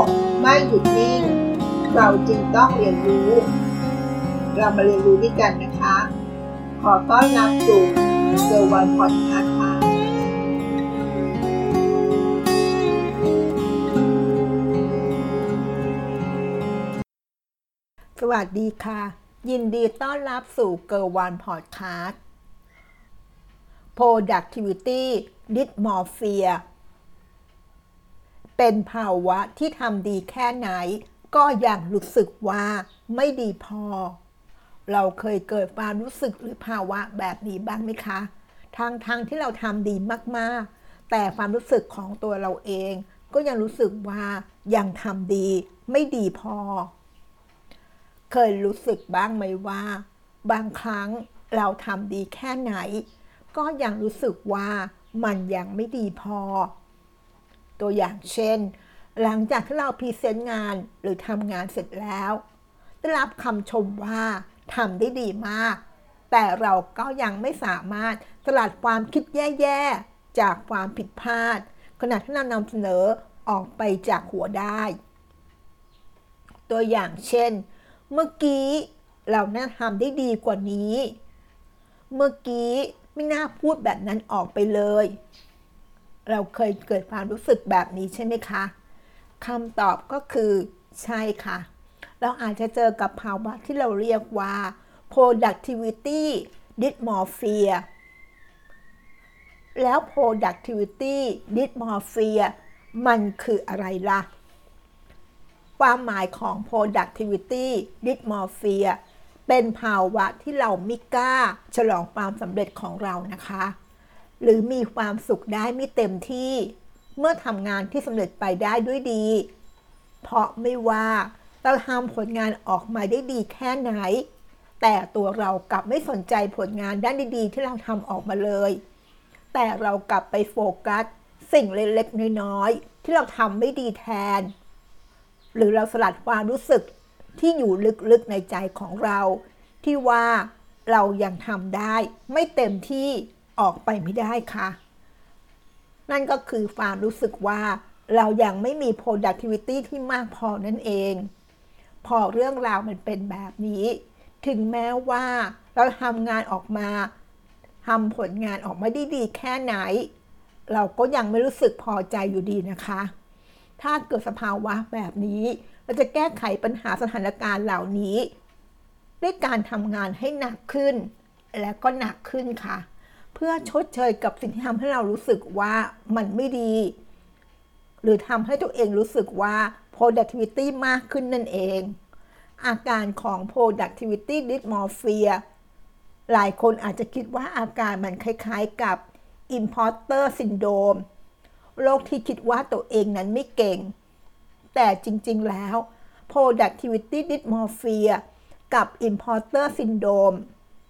กไม่หยุดนิ่ง เราจึงต้องเรียนรู้ เรามาเรียนรู้ด้วยกันนะคะ ขอต้อนรับสู่เซอร์วันพอดคาส์ค่ะสวัสดีค่ะ ยินดีต้อนรับสู่เกอร์วันพอดคาส์ productivity dysmorphia เป็นภาวะที่ทำดีแค่ไหน ก็ยังรู้สึกว่าไม่ดีพอ เราเคยเกิดความรู้สึกหรือภาวะแบบนี้บ้างไหมคะทางทางที่เราทำดีมากๆ แต่ความรู้สึกของตัวเราเอง ก็ยังรู้สึกว่ายังทำดีไม่ดีพอ เคยรู้สึกบ้างไหมว่า บางครั้งเราทำดีแค่ไหน ก็ยังรู้สึกว่ามันยังไม่ดีพอ ตัวอย่างเช่น หลังจากที่เราพรีเซนต์งานหรือทำงานเสร็จแล้ว ได้รับคำชมว่าทำได้ดีมาก แต่เราก็ยังไม่สามารถสลัดความคิดแย่ๆ จากความผิดพลาด ขณะที่เรานำเสนอออกไปจากหัวได้ ตัวอย่างเช่น เมื่อกี้เราน่าทำได้ดีกว่านี้ เมื่อกี้ไม่น่าพูดแบบนั้นออกไปเลย เราเคยเกิดความรู้สึกแบบนี้ใช่ไหมคะคำตอบก็คือใช่ค่ะ เราอาจจะเจอกับภาวะที่เราเรียกว่า productivity dysmorphia แล้ว productivity dysmorphia มันคืออะไรล่ะ ความหมายของ productivity dysmorphia เป็นภาวะที่เราไม่กล้าฉลองความสำเร็จของเรานะคะ หรือมีความสุขได้ไม่เต็มที่ เมื่อทำงานที่สำเร็จไปได้ด้วยดี เพราะไม่ว่าเราทำผลงานออกมาได้ดีแค่ไหน แต่ตัวเรากลับไม่สนใจผลงานด้านดีๆ ที่เราทำออกมาเลย แต่เรากลับไปโฟกัสสิ่งเล็กๆน้อยๆที่เราทำไม่ดีแทน หรือเราสลัดความรู้สึกที่อยู่ลึกๆในใจของเรา ที่ว่าเรายังทำได้ไม่เต็มที่ ออกไปไม่ได้ค่ะ นั่นก็คือความรู้สึกว่าเรายังไม่มี productivity ที่มากพอนั่นเอง พอเรื่องราวมันเป็นแบบนี้ ถึงแม้ว่าเราทำงานออกมาทำผลงานออกมาด้ดีแค่ไหน เราก็ยังไม่รู้สึกพอใจอยู่ดีนะคะ ถ้าเกิดสภาวะแบบนี้ เราจะแก้ไขปัญหาสถานการณ์เหล่านี้ ด้วยการทำงานให้หนักขึ้น และก็หนักขึ้นค่ะ เพื่อชดเชยกับสิ่งที่ทำให้เรารู้สึกว่ามันไม่ดี หรือทำให้ตัวเองรู้สึกว่า productivity มากขึ้นนั่นเอง อาการของ productivity dysmorphia หลายคนอาจจะคิดว่าอาการมันคล้ายๆกับ imposter syndrome โรคที่คิดว่าตัวเองนั้นไม่เก่ง แต่จริงๆแล้ว productivity dysmorphia กับ imposter syndrome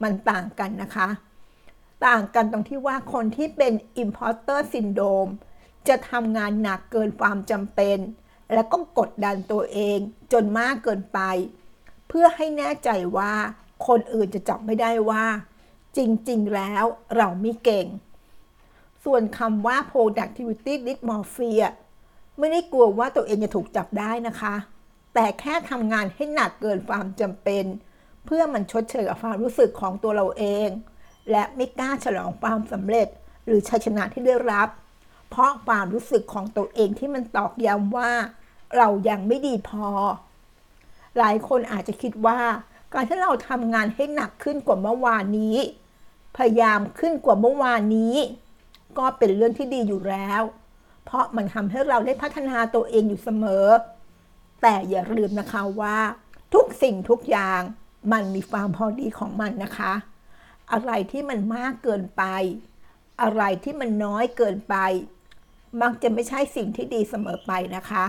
มันต่างกันนะคะ ต่างกันตรงที่ว่าคนที่เป็น imposter syndrome จะทำงานหนักเกินความจำเป็น และก็กดดันตัวเองจนมากเกินไป เพื่อให้แน่ใจว่าคนอื่นจะจับไม่ได้ว่า จริงๆ แล้วเราไม่เก่ง ส่วนคำว่า productivity dysmorphia ไม่ได้กลัวว่าตัวเองจะถูกจับได้นะคะ แต่แค่ทำงานให้หนักเกินความจำเป็น เพื่อมันชดเชยกับความรู้สึกของตัวเราเอง และไม่กล้าฉลองความสำเร็จ หรือชัยชนะที่ได้รับ เพราะความรู้สึกของตัวเองที่มันตอกย้ำว่า เรายังไม่ดีพอ หลายคนอาจจะคิดว่า การที่เราทำงานให้หนักขึ้นกว่าเมื่อวานนี้ พยายามขึ้นกว่าเมื่อวานนี้ ก็เป็นเรื่องที่ดีอยู่แล้ว เพราะมันทำให้เราได้พัฒนาตัวเองอยู่เสมอ แต่อย่าลืมนะคะว่า ทุกสิ่งทุกอย่างมันมีความพอดีของมันนะคะ อะไรที่มันมากเกินไป อะไรที่มันน้อยเกินไป มักจะไม่ใช่สิ่งที่ดีเสมอไปนะคะ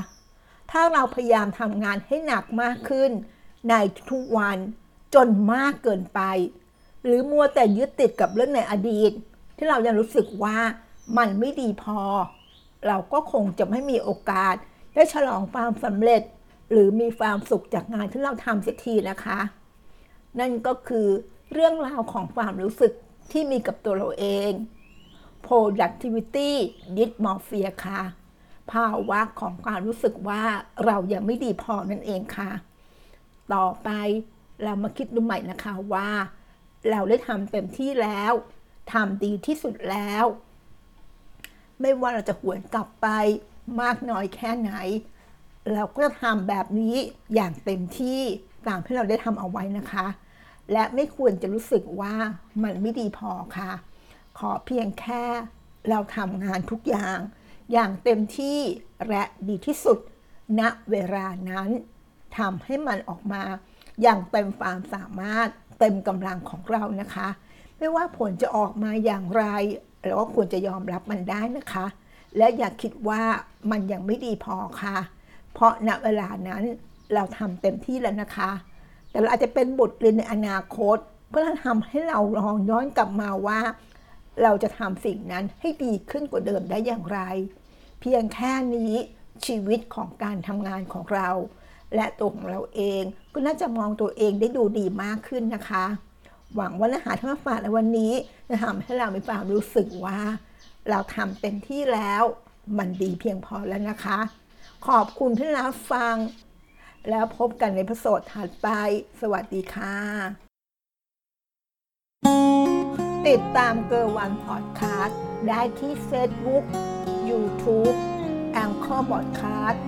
ถ้าเราพยายามทำงานให้หนักมากขึ้น ในทุกวันจนมากเกินไป หรือมัวแต่ยึดติดกับเรื่องในอดีต ที่เรายังรู้สึกว่ามันไม่ดีพอ เราก็คงจะไม่มีโอกาส ได้ฉลองความสำเร็จ หรือมีความสุขจากงานที่เราทำเสียทีนะคะ นั่นก็คือ เรื่องราวของความรู้สึกที่มีกับตัวเราเอง productivity dysmorphia ค่ะ ภาวะของการรู้สึกว่าเรายังไม่ดีพอนั่นเองค่ะ ต่อไปเรามาคิดดูใหม่นะคะว่า เราได้ทำเต็มที่แล้วทำดีที่สุดแล้ว ไม่ว่าเราจะหวนกลับไปมากน้อยแค่ไหน เราก็จะทำแบบนี้อย่างเต็มที่ตามที่เราได้ทำเอาไว้นะคะ และไม่ควรจะรู้สึกว่ามันไม่ดีพอค่ะ ขอเพียงแค่เราทำงานทุกอย่าง อย่างเต็มที่และดีที่สุดณเวลานั้นทำให้มันออกมา อย่างเต็มความสามารถเต็มกำลังของเรานะคะ ไม่ว่าผลจะออกมาอย่างไร เราก็ควรจะยอมรับมันได้นะคะ และอย่าคิดว่ามันยังไม่ดีพอค่ะ เพราะณเวลานั้นเราทำเต็มที่แล้วนะคะ แต่เราอาจจะเป็นบทเรียนในอนาคต เพื่อทำให้เราลองย้อนกลับมาว่า เราจะทำสิ่งนั้นให้ดีขึ้นกว่าเดิมได้อย่างไร เพียงแค่นี้ชีวิตของการทำงานของเรา และตัวของเราเองก็น่าจะมองตัวเองได้ดูดีมากขึ้นนะคะ หวังว่าเนื้อหาที่มาฝากในวันนี้จะทำให้เรามีความรู้สึกว่า เราทำเต็มที่แล้วมันดีเพียงพอแล้วนะคะ ขอบคุณที่รับฟัง แล้วพบกันในพระโสดถัดไป สวัสดีค่ะ ติดตามเกอร์วันพอดคาสต์ได้ที่เฟซบุ๊กยูทูบแองเกอร์บอดคาสต์